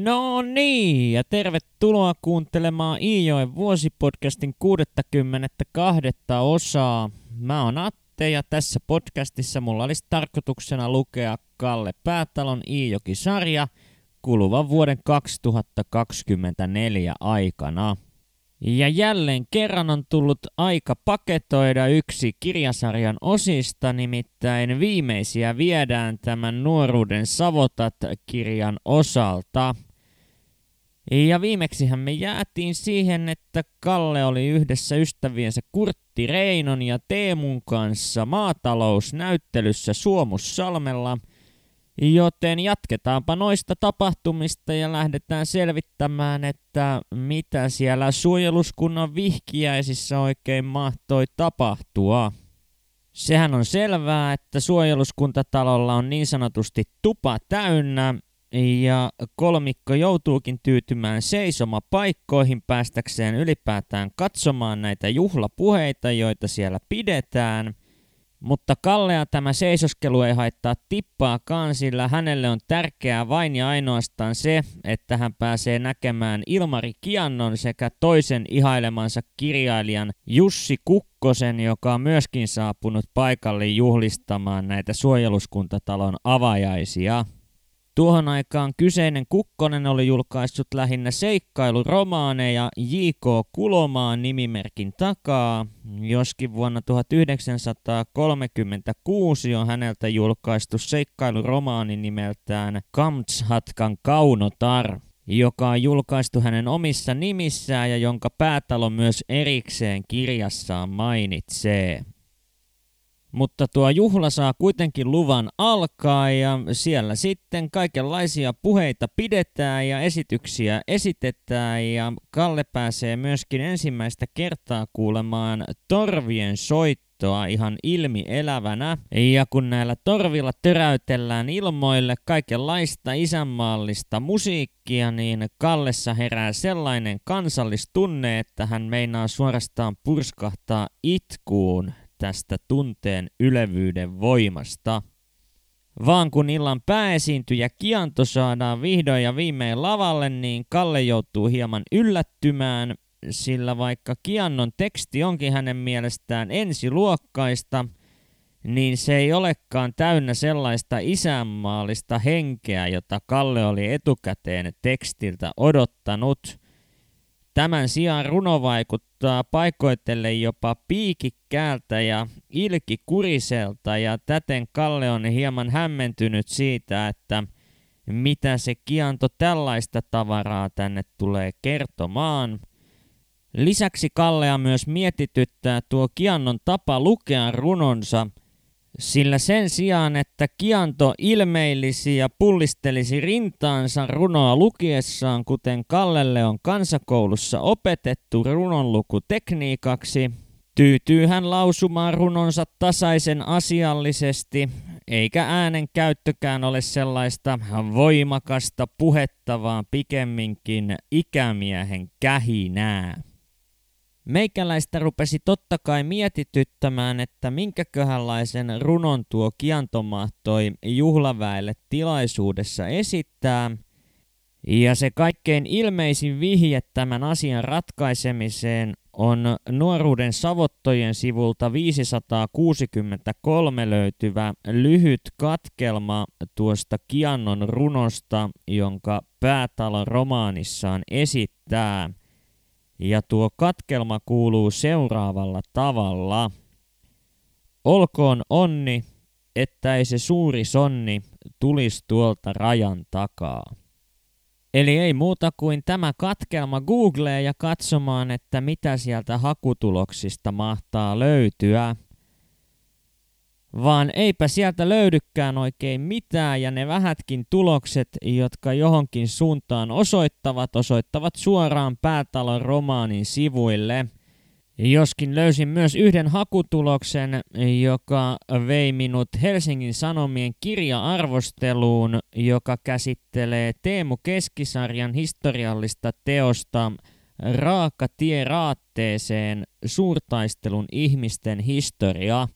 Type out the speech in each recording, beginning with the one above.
No niin, ja tervetuloa kuuntelemaan Iijoen vuosipodcastin 62. osaa. Mä oon Atte ja tässä podcastissa mulla olisi tarkoituksena lukea Kalle Päätalon Iijoki-sarja kuluvan vuoden 2024 aikana. Ja jälleen kerran on tullut aika paketoida yksi kirjasarjan osista, nimittäin viimeisiä viedään tämän nuoruuden Savotat-kirjan osalta. Ja viimeksihän me jäätiin siihen, että Kalle oli yhdessä ystäviensä Kurtti Reinon ja Teemun kanssa maatalousnäyttelyssä Suomussalmella – Joten jatketaanpa noista tapahtumista ja lähdetään selvittämään, että mitä siellä suojeluskunnan vihkiäisissä oikein mahtoi tapahtua. Sehän on selvää, että suojeluskuntatalolla on niin sanotusti tupa täynnä ja kolmikko joutuukin tyytymään seisomapaikkoihin päästäkseen ylipäätään katsomaan näitä juhlapuheita, joita siellä pidetään – mutta Kallea tämä seisoskelu ei haittaa tippaakaan, sillä hänelle on tärkeää vain ja ainoastaan se, että hän pääsee näkemään Ilmari Kiannon sekä toisen ihailemansa kirjailijan Jussi Kukkosen, joka on myöskin saapunut paikalle juhlistamaan näitä suojeluskuntatalon avajaisia. Tuohon aikaan kyseinen Kukkonen oli julkaissut lähinnä seikkailuromaaneja J.K. Kulomaan nimimerkin takaa, joskin vuonna 1936 on häneltä julkaistu seikkailuromaani nimeltään Kamtshatkan kaunotar, joka on julkaistu hänen omissa nimissään ja jonka päätalo myös erikseen kirjassaan mainitsee. Mutta tuo juhla saa kuitenkin luvan alkaa ja siellä sitten kaikenlaisia puheita pidetään ja esityksiä esitetään ja Kalle pääsee myöskin ensimmäistä kertaa kuulemaan torvien soittoa ihan ilmi elävänä. Ja kun näillä torvilla töräytellään ilmoille kaikenlaista isänmaallista musiikkia, niin Kallessa herää sellainen kansallistunne, että hän meinaa suorastaan purskahtaa itkuun tästä tunteen ylevyyden voimasta. Vaan kun illan pääesiintyjä Kianto saadaan vihdoin ja viimein lavalle, niin Kalle joutuu hieman yllättymään, sillä vaikka Kiannon teksti onkin hänen mielestään ensiluokkaista, niin se ei olekaan täynnä sellaista isänmaallista henkeä, jota Kalle oli etukäteen tekstiltä odottanut – Tämän sijaan runo vaikuttaa paikoitelle jopa piikikkäältä ja ilkikuriselta ja täten Kalle on hieman hämmentynyt siitä, että mitä se kianto tällaista tavaraa tänne tulee kertomaan. Lisäksi Kallea myös mietityttää tuo kiannon tapa lukea runonsa – sillä sen sijaan, että Kianto ilmeilisi ja pullistelisi rintaansa runoa lukiessaan, kuten Kallelle on kansakoulussa opetettu runonlukutekniikaksi, tyytyy hän lausumaan runonsa tasaisen asiallisesti, eikä äänen käyttökään ole sellaista voimakasta puhetta, vaan pikemminkin ikämiehen kähinää. Meikäläistä rupesi totta kai mietityttämään, että minkäköhänlaisen runon tuo Kianto mahtoi juhlaväelle tilaisuudessa esittää. Ja se kaikkein ilmeisin vihje tämän asian ratkaisemiseen on nuoruuden savottojen sivulta 563 löytyvä lyhyt katkelma tuosta Kiannon runosta, jonka päätalon romaanissaan esittää – ja tuo katkelma kuuluu seuraavalla tavalla. Olkoon onni, että ei se suuri sonni tulisi tuolta rajan takaa. Eli ei muuta kuin tämä katkelma Googleen ja katsomaan, että mitä sieltä hakutuloksista mahtaa löytyä vaan eipä sieltä löydykään oikein mitään ja ne vähätkin tulokset, jotka johonkin suuntaan osoittavat, osoittavat suoraan päätalon romaanin sivuille. Joskin löysin myös yhden hakutuloksen, joka vei minut Helsingin Sanomien kirja-arvosteluun, joka käsittelee Teemu Keskisarjan historiallista teosta Raaka tie raatteeseen, suurtaistelun ihmisten historia –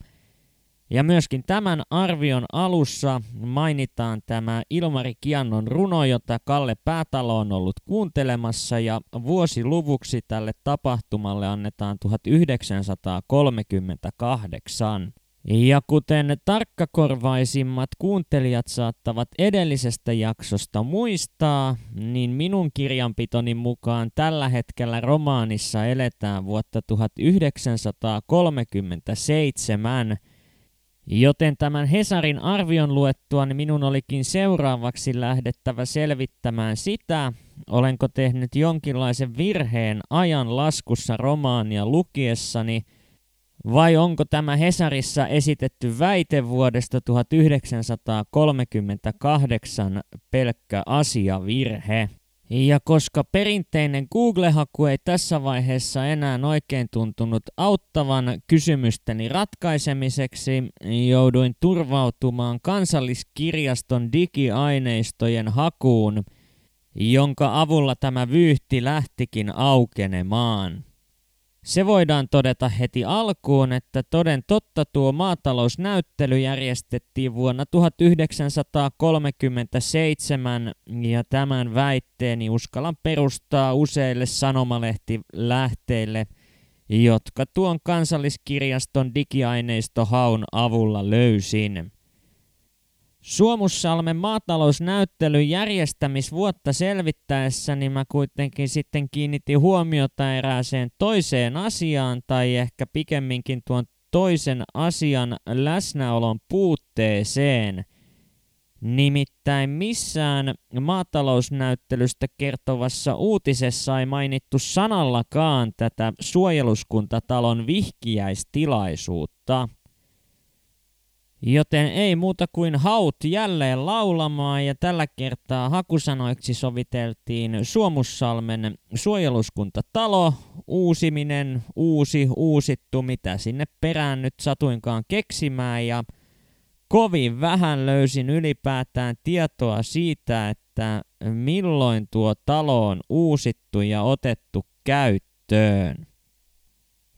Ja myöskin tämän arvion alussa mainitaan tämä Ilmari Kiannon runo, jota Kalle Päätalo on ollut kuuntelemassa ja vuosiluvuksi tälle tapahtumalle annetaan 1938. Ja kuten tarkkakorvaisimmat kuuntelijat saattavat edellisestä jaksosta muistaa, niin minun kirjanpitoni mukaan tällä hetkellä romaanissa eletään vuotta 1937, joten tämän Hesarin arvion luettua niin minun olikin seuraavaksi lähdettävä selvittämään sitä, olenko tehnyt jonkinlaisen virheen ajan laskussa romaania lukiessani – vai onko tämä Hesarissa esitetty väite vuodesta 1938 pelkkä asiavirhe? Ja koska perinteinen Google-haku ei tässä vaiheessa enää oikein tuntunut auttavan kysymysteni ratkaisemiseksi, jouduin turvautumaan kansalliskirjaston digiaineistojen hakuun, jonka avulla tämä vyyhti lähtikin aukenemaan. Se voidaan todeta heti alkuun, että toden totta tuo maatalousnäyttely järjestettiin vuonna 1937 ja tämän väitteeni uskallan perustaa useille sanomalehtilähteille, jotka tuon kansalliskirjaston digiaineistohaun avulla löysin. Suomussalmen maatalousnäyttelyn järjestämisvuotta selvittäessä niin mä kuitenkin sitten kiinnitin huomiota erääseen toiseen asiaan tai ehkä pikemminkin tuon toisen asian läsnäolon puutteeseen. Nimittäin missään maatalousnäyttelystä kertovassa uutisessa ei mainittu sanallakaan tätä suojeluskuntatalon vihkiäistilaisuutta. Joten ei muuta kuin haut jälleen laulamaan. Ja tällä kertaa hakusanoiksi soviteltiin Suomussalmen suojeluskuntatalo, uusiminen, uusi, uusittu, mitä sinne perään nyt satuinkaan keksimään. Ja kovin vähän löysin ylipäätään tietoa siitä, että milloin tuo talo on uusittu ja otettu käyttöön.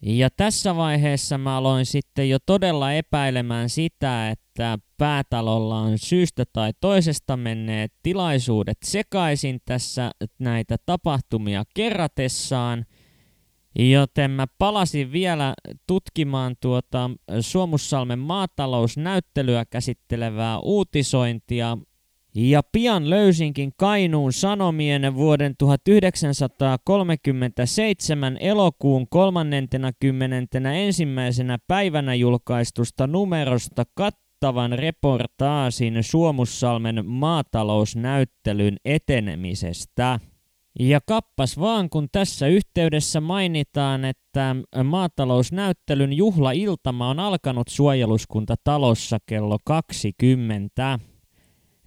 Ja tässä vaiheessa mä aloin sitten jo todella epäilemään sitä, että päätalolla on syystä tai toisesta menneet tilaisuudet sekaisin tässä näitä tapahtumia kerratessaan. Joten mä palasin vielä tutkimaan tuota Suomussalmen maatalousnäyttelyä käsittelevää uutisointia ja pian löysinkin Kainuun Sanomien vuoden 1937 elokuun 31. päivänä julkaistusta numerosta kattavan reportaasin Suomussalmen maatalousnäyttelyn etenemisestä. Ja kappas vaan, kun tässä yhteydessä mainitaan, että maatalousnäyttelyn juhlailtama on alkanut suojeluskuntatalossa kello 20.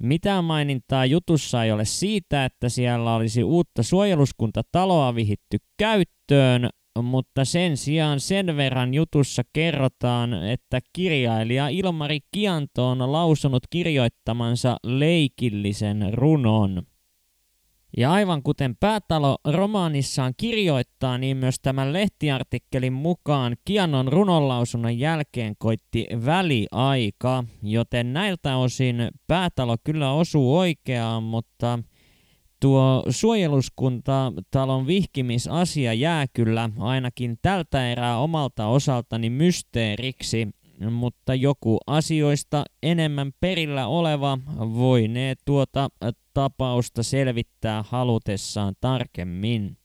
Mitään mainintaa jutussa ei ole siitä, että siellä olisi uutta suojeluskuntataloa vihitty käyttöön, mutta sen sijaan sen verran jutussa kerrotaan, että kirjailija Ilmari Kianto on lausunut kirjoittamansa leikillisen runon. Ja aivan kuten Päätalo romaanissaan kirjoittaa, niin myös tämän lehtiartikkelin mukaan Kianon runonlausunnon jälkeen koitti väliaika, joten näiltä osin Päätalo kyllä osuu oikeaan, mutta tuo suojeluskuntatalon vihkimisasia jää kyllä ainakin tältä erää omalta osaltani mysteeriksi, mutta joku asioista enemmän perillä oleva voinee tuota tapausta selvittää halutessaan tarkemmin.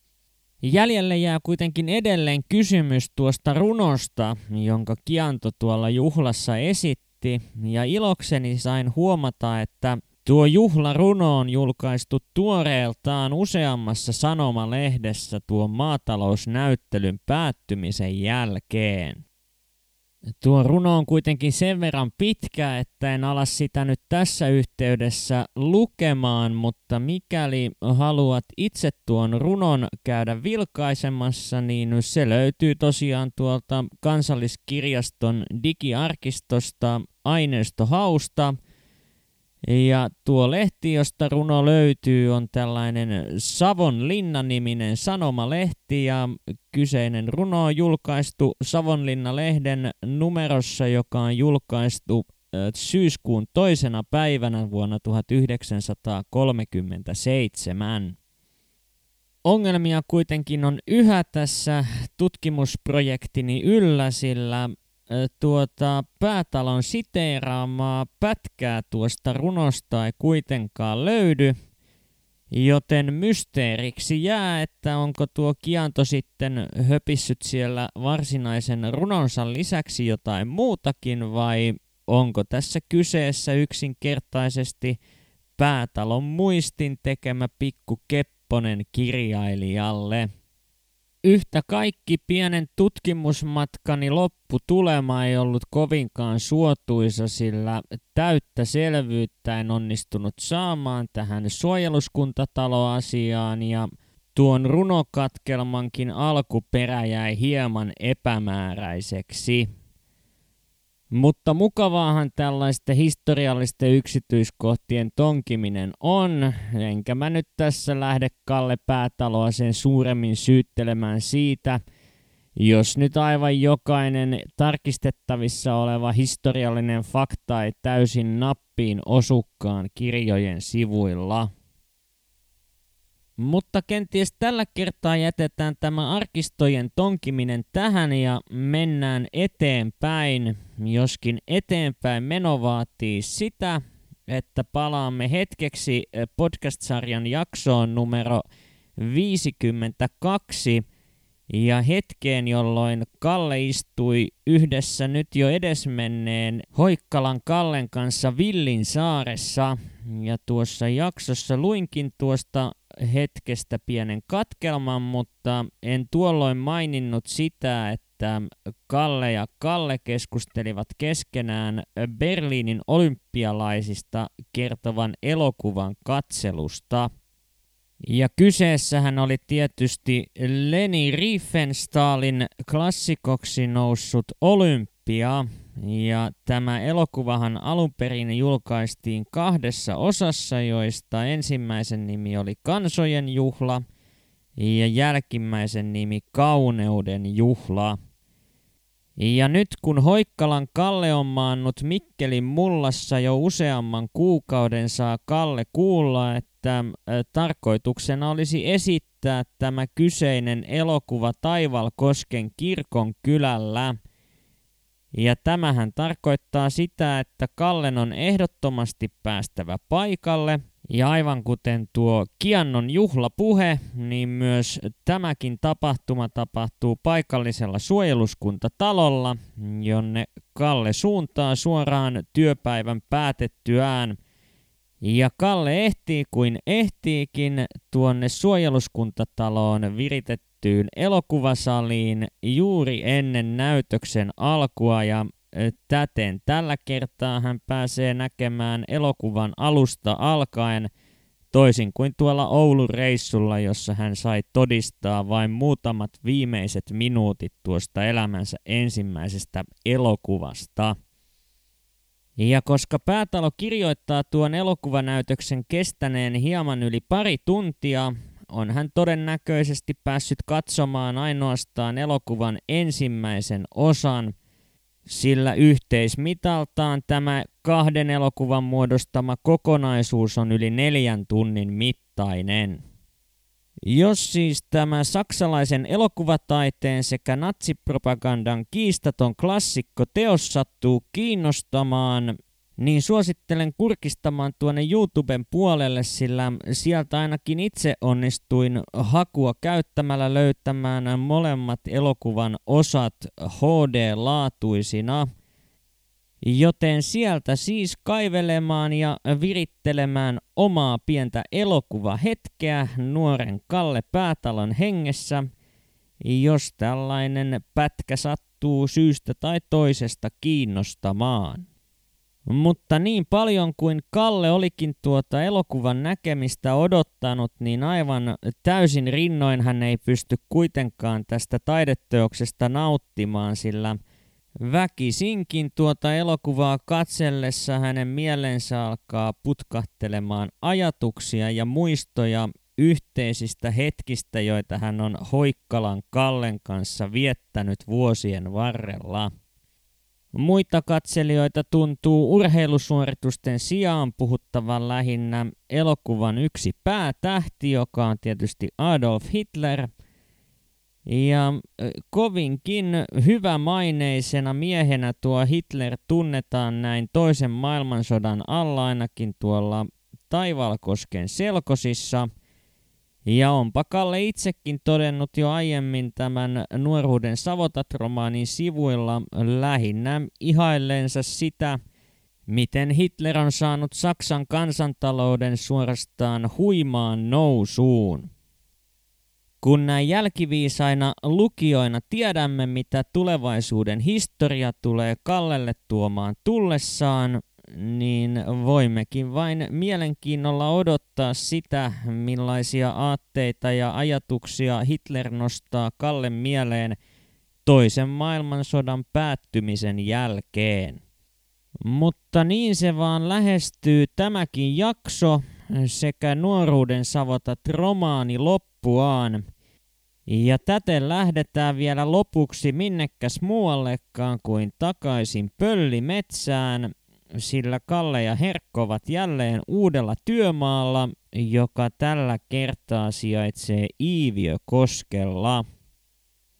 Jäljelle jää kuitenkin edelleen kysymys tuosta runosta, jonka Kianto tuolla juhlassa esitti, ja ilokseni sain huomata, että tuo juhlaruno on julkaistu tuoreeltaan useammassa sanomalehdessä tuon maatalousnäyttelyn päättymisen jälkeen. Tuo runo on kuitenkin sen verran pitkä, että en ala sitä nyt tässä yhteydessä lukemaan, mutta mikäli haluat itse tuon runon käydä vilkaisemassa, niin se löytyy tosiaan tuolta kansalliskirjaston digiarkistosta aineistohausta. Ja tuo lehti, josta runo löytyy, on tällainen Savonlinna-niminen sanomalehti ja kyseinen runo on julkaistu Savonlinna-lehden numerossa, joka on julkaistu syyskuun toisena päivänä vuonna 1937. Ongelmia kuitenkin on yhä tässä tutkimusprojektini yllä, sillä tuota, päätalon siteeraamaa pätkää tuosta runosta ei kuitenkaan löydy, joten mysteeriksi jää, että onko tuo kianto sitten höpissyt siellä varsinaisen runonsa lisäksi jotain muutakin vai onko tässä kyseessä yksinkertaisesti päätalon muistin tekemä pikku kepponen kirjailijalle. Yhtä kaikki pienen tutkimusmatkani lopputulema ei ollut kovinkaan suotuisa, sillä täyttä selvyyttä en onnistunut saamaan tähän suojeluskuntataloasiaan ja tuon runokatkelmankin alkuperä jäi hieman epämääräiseksi. Mutta mukavaahan tällaisten historiallisten yksityiskohtien tonkiminen on, enkä mä nyt tässä lähde Kalle Päätaloa sen suuremmin syyttelemään siitä, jos nyt aivan jokainen tarkistettavissa oleva historiallinen fakta ei täysin nappiin osukkaan kirjojen sivuilla. Mutta kenties tällä kertaa jätetään tämä arkistojen tonkiminen tähän ja mennään eteenpäin, joskin eteenpäin meno vaatii sitä, että palaamme hetkeksi podcast-sarjan jaksoon numero 52 ja hetkeen, jolloin Kalle istui yhdessä nyt jo edesmenneen Hoikkalan Kallen kanssa Villin saaressa. Ja tuossa jaksossa luinkin tuosta hetkestä pienen katkelman, mutta en tuolloin maininnut sitä, että Kalle ja Kalle keskustelivat keskenään Berliinin olympialaisista kertovan elokuvan katselusta. Ja kyseessähän oli tietysti Leni Riefenstahlin klassikoksi noussut Olympia, ja tämä elokuvahan alun perin julkaistiin kahdessa osassa, joista ensimmäisen nimi oli Kansojen juhla ja jälkimmäisen nimi Kauneuden juhla. Ja nyt kun Hoikkalan Kalle on maannut Mikkelin mullassa jo useamman kuukauden, saa Kalle kuulla, että tarkoituksena olisi esittää tämä kyseinen elokuva Taivalkosken kirkon kylällä – ja tämähän tarkoittaa sitä, että Kallen on ehdottomasti päästävä paikalle. Ja aivan kuten tuo Kiannon juhlapuhe, niin myös tämäkin tapahtuma tapahtuu paikallisella suojeluskuntatalolla, jonne Kalle suuntaa suoraan työpäivän päätettyään. Ja Kalle ehtii kuin ehtiikin tuonne suojeluskuntataloon viritettyä tiettyyn elokuvasaliin juuri ennen näytöksen alkua ja täten tällä kertaa hän pääsee näkemään elokuvan alusta alkaen toisin kuin tuolla Oulun reissulla, jossa hän sai todistaa vain muutamat viimeiset minuutit tuosta elämänsä ensimmäisestä elokuvasta. Ja koska päätalo kirjoittaa tuon elokuvanäytöksen kestäneen hieman yli pari tuntia, on hän todennäköisesti päässyt katsomaan ainoastaan elokuvan ensimmäisen osan, sillä yhteismitaltaan tämä kahden elokuvan muodostama kokonaisuus on yli neljän tunnin mittainen. Jos siis tämä saksalaisen elokuvataiteen sekä natsipropagandan kiistaton klassikko teos sattuu kiinnostamaan, niin suosittelen kurkistamaan tuonne YouTuben puolelle, sillä sieltä ainakin itse onnistuin hakua käyttämällä löytämään molemmat elokuvan osat HD-laatuisina. Joten sieltä siis kaivelemaan ja virittelemään omaa pientä elokuvahetkeä nuoren Kalle Päätalon hengessä, jos tällainen pätkä sattuu syystä tai toisesta kiinnostamaan. Mutta niin paljon kuin Kalle olikin tuota elokuvan näkemistä odottanut, niin aivan täysin rinnoin hän ei pysty kuitenkaan tästä taideteoksesta nauttimaan, sillä Väkisinkin tuota elokuvaa katsellessa hänen mielensä alkaa putkahtelemaan ajatuksia ja muistoja yhteisistä hetkistä, joita hän on Hoikkalan Kallen kanssa viettänyt vuosien varrella. Muita katselijoita tuntuu urheilusuoritusten sijaan puhuttavan lähinnä elokuvan yksi päätähti, joka on tietysti Adolf Hitler. Ja kovinkin hyvämaineisena miehenä tuo Hitler tunnetaan näin toisen maailmansodan alla ainakin tuolla Taivalkosken selkosissa – ja onpa Kalle itsekin todennut jo aiemmin tämän nuoruuden Savotat-romaanin sivuilla lähinnä ihaillensa sitä, miten Hitler on saanut Saksan kansantalouden suorastaan huimaan nousuun. Kun näin jälkiviisaina lukijoina tiedämme, mitä tulevaisuuden historia tulee Kallelle tuomaan tullessaan, niin voimmekin vain mielenkiinnolla odottaa sitä, millaisia aatteita ja ajatuksia Hitler nostaa Kalle mieleen toisen maailmansodan päättymisen jälkeen. Mutta niin se vaan lähestyy tämäkin jakso sekä nuoruuden savotat romaani loppuaan. Ja täten lähdetään vielä lopuksi minnekäs muuallekaan kuin takaisin pöllimetsään sillä Kalle ja Herkko ovat jälleen uudella työmaalla, joka tällä kertaa sijaitsee Iiviökoskella.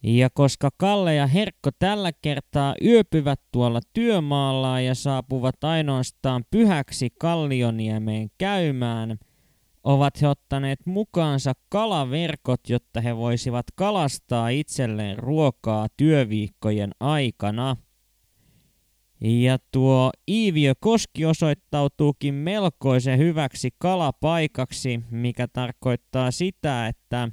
Ja koska Kalle ja Herkko tällä kertaa yöpyvät tuolla työmaalla ja saapuvat ainoastaan pyhäksi Kallioniemeen käymään, ovat he ottaneet mukaansa kalaverkot, jotta he voisivat kalastaa itselleen ruokaa työviikkojen aikana – ja tuo Iiviö Koski osoittautuukin melkoisen hyväksi kalapaikaksi, mikä tarkoittaa sitä, että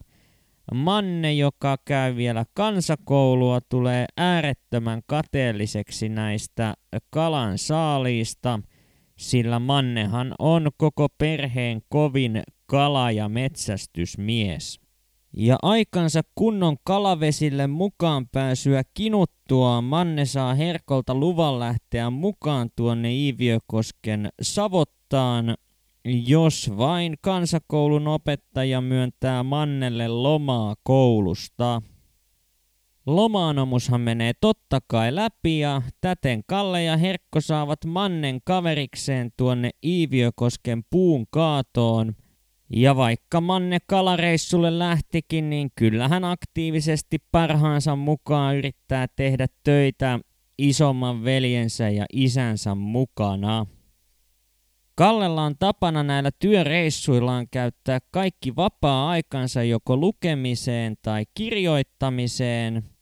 Manne, joka käy vielä kansakoulua, tulee äärettömän kateelliseksi näistä kalan saaliista, sillä Mannehan on koko perheen kovin kala- ja metsästysmies. Ja aikansa kunnon kalavesille mukaan pääsyä kinuttua Manne saa Herkolta luvan lähteä mukaan tuonne Iiviökosken Savottaan, jos vain kansakoulun opettaja myöntää Mannelle lomaa koulusta. Lomaanomushan menee totta kai läpi ja täten Kalle ja Herkko saavat Mannen kaverikseen tuonne Iiviökosken puun kaatoon – ja vaikka Manne kalareissulle lähtikin, niin kyllä hän aktiivisesti parhaansa mukaan yrittää tehdä töitä isomman veljensä ja isänsä mukana. Kallella on tapana näillä työreissuillaan käyttää kaikki vapaa-aikansa joko lukemiseen tai kirjoittamiseen –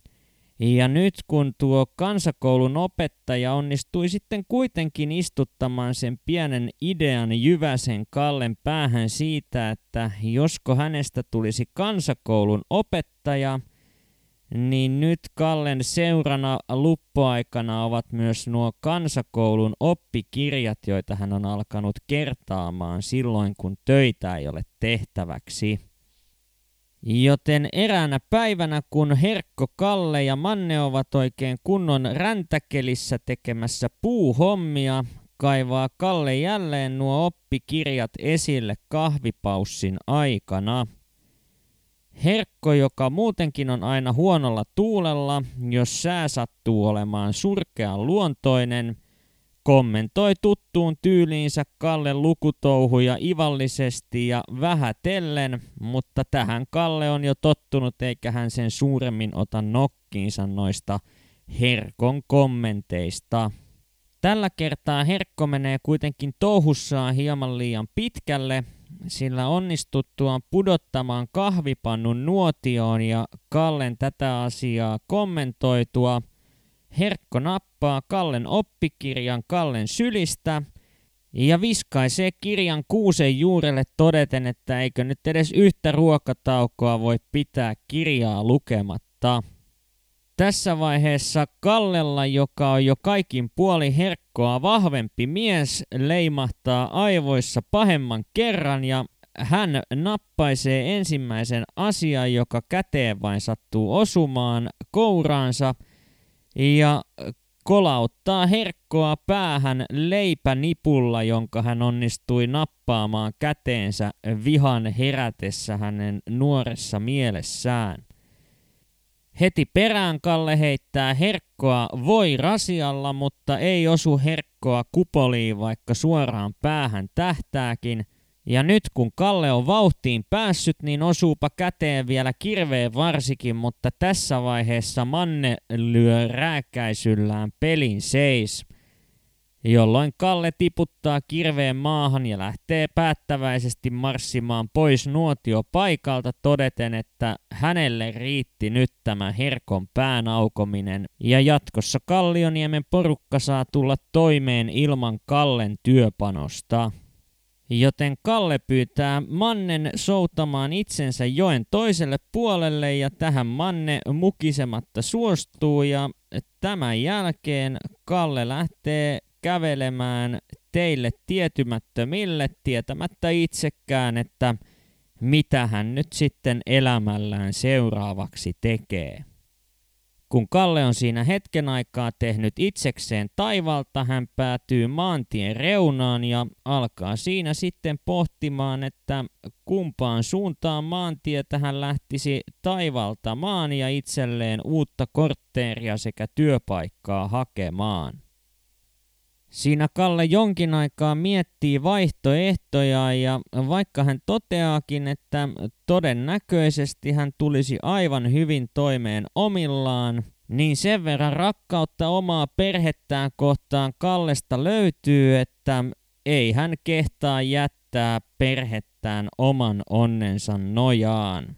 ja nyt kun tuo kansakoulun opettaja onnistui sitten kuitenkin istuttamaan sen pienen idean Jyväsen Kallen päähän siitä, että josko hänestä tulisi kansakoulun opettaja, niin nyt Kallen seurana luppuaikana ovat myös nuo kansakoulun oppikirjat, joita hän on alkanut kertaamaan silloin, kun töitä ei ole tehtäväksi. Joten eräänä päivänä, kun Herkko, Kalle ja Manne ovat oikein kunnon räntäkelissä tekemässä puuhommia, kaivaa Kalle jälleen nuo oppikirjat esille kahvipaussin aikana. Herkko, joka muutenkin on aina huonolla tuulella, jos sää sattuu olemaan surkean luontoinen, kommentoi tuttuun tyyliinsä Kalle lukutouhuja ivallisesti ja vähätellen, mutta tähän Kalle on jo tottunut eikä hän sen suuremmin ota nokkiinsa noista Herkon kommenteista. Tällä kertaa Herkko menee kuitenkin touhussaan hieman liian pitkälle, sillä onnistuttuaan pudottamaan kahvipannun nuotioon ja Kallen tätä asiaa kommentoitua – Herkko nappaa Kallen oppikirjan Kallen sylistä ja viskaisee kirjan kuusen juurelle todeten, että eikö nyt edes yhtä ruokataukoa voi pitää kirjaa lukematta. Tässä vaiheessa Kallella, joka on jo kaikin puoli herkkoa vahvempi mies, leimahtaa aivoissa pahemman kerran ja hän nappaisee ensimmäisen asian, joka käteen vain sattuu osumaan, kouraansa – ja kolauttaa herkkoa päähän leipänipulla, jonka hän onnistui nappaamaan käteensä vihan herätessä hänen nuoressa mielessään. Heti perään Kalle heittää herkkoa voi rasialla, mutta ei osu herkkoa kupoliin, vaikka suoraan päähän tähtääkin – ja nyt kun Kalle on vauhtiin päässyt, niin osuupa käteen vielä kirveen varsikin, mutta tässä vaiheessa Manne lyö rääkäisyllään pelin seis. Jolloin Kalle tiputtaa kirveen maahan ja lähtee päättäväisesti marssimaan pois nuotio paikalta todeten, että hänelle riitti nyt tämä herkon pään aukominen ja jatkossa Kallioniemen porukka saa tulla toimeen ilman Kallen työpanosta. Joten Kalle pyytää Mannen soutamaan itsensä joen toiselle puolelle ja tähän Manne mukisematta suostuu ja tämän jälkeen Kalle lähtee kävelemään teille tietymättömille tietämättä itsekään, että mitä hän nyt sitten elämällään seuraavaksi tekee. Kun Kalle on siinä hetken aikaa tehnyt itsekseen taivalta, hän päätyy maantien reunaan ja alkaa siinä sitten pohtimaan, että kumpaan suuntaan maantietä hän lähtisi taivalta maan ja itselleen uutta kortteeria sekä työpaikkaa hakemaan. Siinä Kalle jonkin aikaa miettii vaihtoehtoja ja vaikka hän toteaakin, että todennäköisesti hän tulisi aivan hyvin toimeen omillaan, niin sen verran rakkautta omaa perhettään kohtaan Kallesta löytyy, että ei hän kehtaa jättää perhettään oman onnensa nojaan.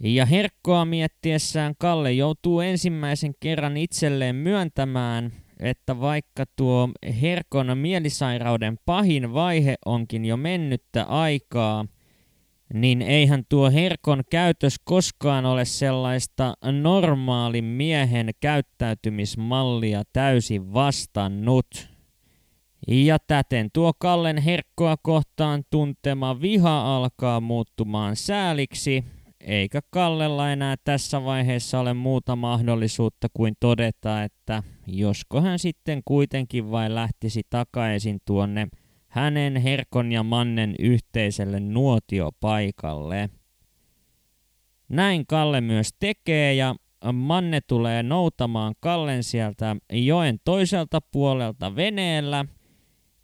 Ja herkkoa miettiessään Kalle joutuu ensimmäisen kerran itselleen myöntämään, että vaikka tuo herkon mielisairauden pahin vaihe onkin jo mennyttä aikaa, niin eihän tuo herkon käytös koskaan ole sellaista normaalin miehen käyttäytymismallia täysin vastannut. Ja täten tuo Kallen herkkoa kohtaan tuntema viha alkaa muuttumaan sääliksi, eikä Kallella enää tässä vaiheessa ole muuta mahdollisuutta kuin todeta, että josko hän sitten kuitenkin vain lähtisi takaisin tuonne hänen Herkon ja Mannen yhteiselle nuotiopaikalle. Näin Kalle myös tekee ja Manne tulee noutamaan Kallen sieltä joen toiselta puolelta veneellä –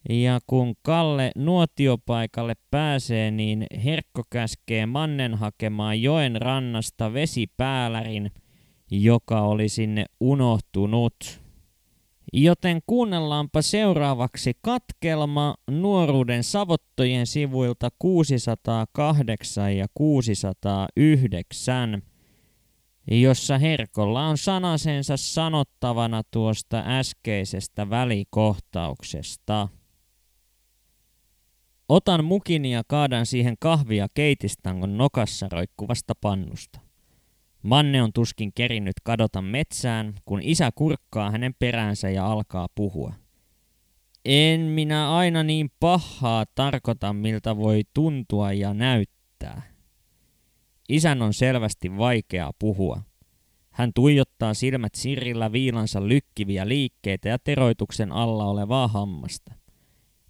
ja kun Kalle nuotiopaikalle pääsee, niin Herkko käskee Mannen hakemaan joen rannasta vesipäälärin, joka oli sinne unohtunut. Joten kuunnellaanpa seuraavaksi katkelma nuoruuden savottojen sivuilta 608 ja 609, jossa Herkolla on sanasensa sanottavana tuosta äskeisestä välikohtauksesta. Otan mukin ja kaadan siihen kahvia keitistangon nokassa roikkuvasta pannusta. Manne on tuskin kerinnyt kadota metsään, kun isä kurkkaa hänen peräänsä ja alkaa puhua. En minä aina niin pahaa tarkoita, miltä voi tuntua ja näyttää. Isän on selvästi vaikea puhua. Hän tuijottaa silmät sirrillä viilansa lykkiviä liikkeitä ja teroituksen alla olevaa hammasta.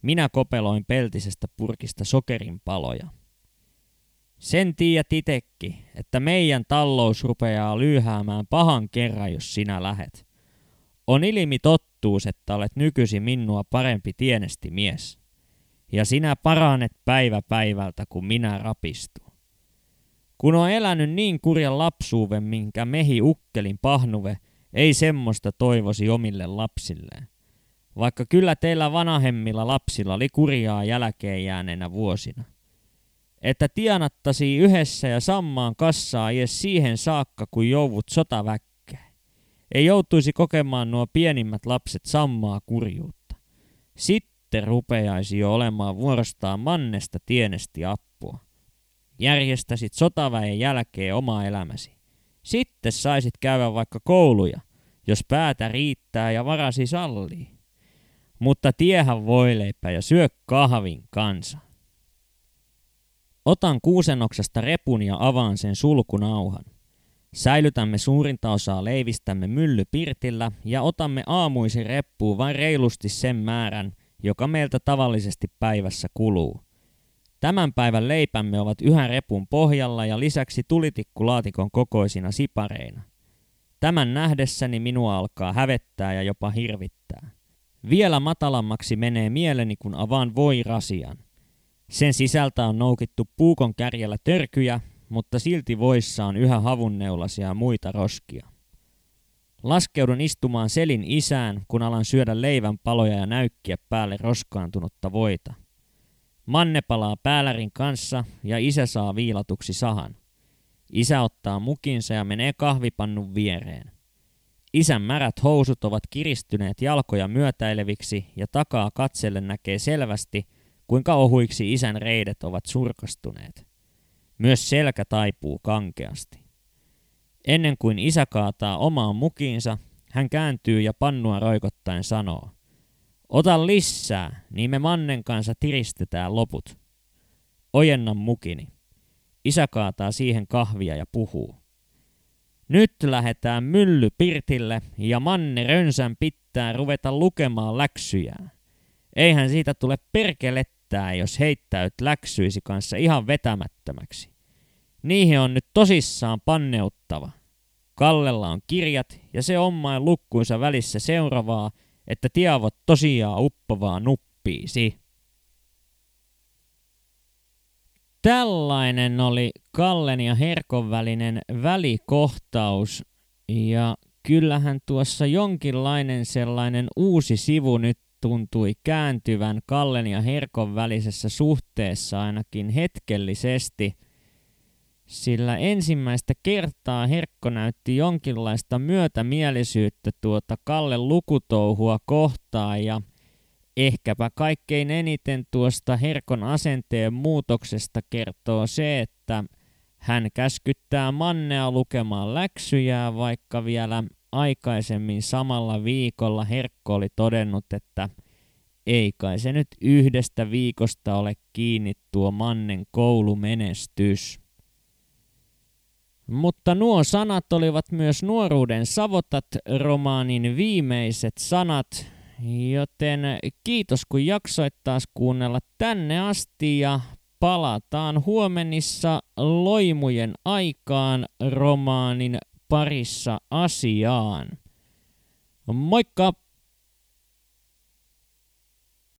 Minä kopeloin peltisestä purkista sokerin paloja. Sen tiedät itekki, että meidän talous rupeaa lyhäämään pahan kerran, jos sinä lähet. On ilmi tottuus, että olet nykyisin minua parempi tienesti mies. Ja sinä paranet päivä päivältä, kun minä rapistu. Kun on elänyt niin kurjan lapsuuden, minkä mehi ukkelin pahnuve, ei semmoista toivosi omille lapsilleen vaikka kyllä teillä vanahemmilla lapsilla oli kurjaa jälkeen jääneenä vuosina. Että tienattasi yhdessä ja sammaan kassaa edes siihen saakka, kun jouvut sotaväkkäin. Ei joutuisi kokemaan nuo pienimmät lapset sammaa kurjuutta. Sitten rupeaisi jo olemaan vuorostaan mannesta tienesti appua. Järjestäsit sotaväen jälkeen oma elämäsi. Sitten saisit käydä vaikka kouluja, jos päätä riittää ja varasi sallii mutta tiehän voileipä ja syö kahvin kanssa. Otan kuusenoksasta repun ja avaan sen sulkunauhan. Säilytämme suurinta osaa leivistämme myllypirtillä ja otamme aamuisin reppuun vain reilusti sen määrän, joka meiltä tavallisesti päivässä kuluu. Tämän päivän leipämme ovat yhä repun pohjalla ja lisäksi tulitikkulaatikon kokoisina sipareina. Tämän nähdessäni minua alkaa hävettää ja jopa hirvittää. Vielä matalammaksi menee mieleni, kun avaan voirasian. Sen sisältä on noukittu puukon kärjellä törkyjä, mutta silti voissa on yhä havunneulasia ja muita roskia. Laskeudun istumaan selin isään, kun alan syödä leivän paloja ja näykkiä päälle roskaantunutta voita. Manne palaa päälärin kanssa ja isä saa viilatuksi sahan. Isä ottaa mukinsa ja menee kahvipannun viereen. Isän märät housut ovat kiristyneet jalkoja myötäileviksi ja takaa katselle näkee selvästi, kuinka ohuiksi isän reidet ovat surkastuneet. Myös selkä taipuu kankeasti. Ennen kuin isä kaataa omaan mukiinsa, hän kääntyy ja pannua roikottaen sanoo. Ota lisää, niin me mannen kanssa tiristetään loput. Ojennan mukini. Isä kaataa siihen kahvia ja puhuu. Nyt lähetään mylly Pirtille ja Manne Rönsän pitää ruveta lukemaan läksyjään. Eihän siitä tule perkelettää, jos heittäyt läksyisi kanssa ihan vetämättömäksi. Niihin on nyt tosissaan panneuttava. Kallella on kirjat ja se ommain lukkuinsa välissä seuraavaa, että tiavot tosiaan uppovaa nuppiisi. Tällainen oli Kallen ja Herkon välinen välikohtaus ja kyllähän tuossa jonkinlainen sellainen uusi sivu nyt tuntui kääntyvän Kallen ja Herkon välisessä suhteessa ainakin hetkellisesti – sillä ensimmäistä kertaa Herkko näytti jonkinlaista myötämielisyyttä tuota Kalle lukutouhua kohtaan ja ehkäpä kaikkein eniten tuosta Herkon asenteen muutoksesta kertoo se, että hän käskyttää Mannea lukemaan läksyjä, vaikka vielä aikaisemmin samalla viikolla Herkko oli todennut, että ei kai se nyt yhdestä viikosta ole kiinni tuo Mannen koulumenestys. Mutta nuo sanat olivat myös nuoruuden savotat romaanin viimeiset sanat, joten kiitos kun jaksoit taas kuunnella tänne asti ja palataan huomenissa loimujen aikaan romaanin parissa asiaan. Moikka!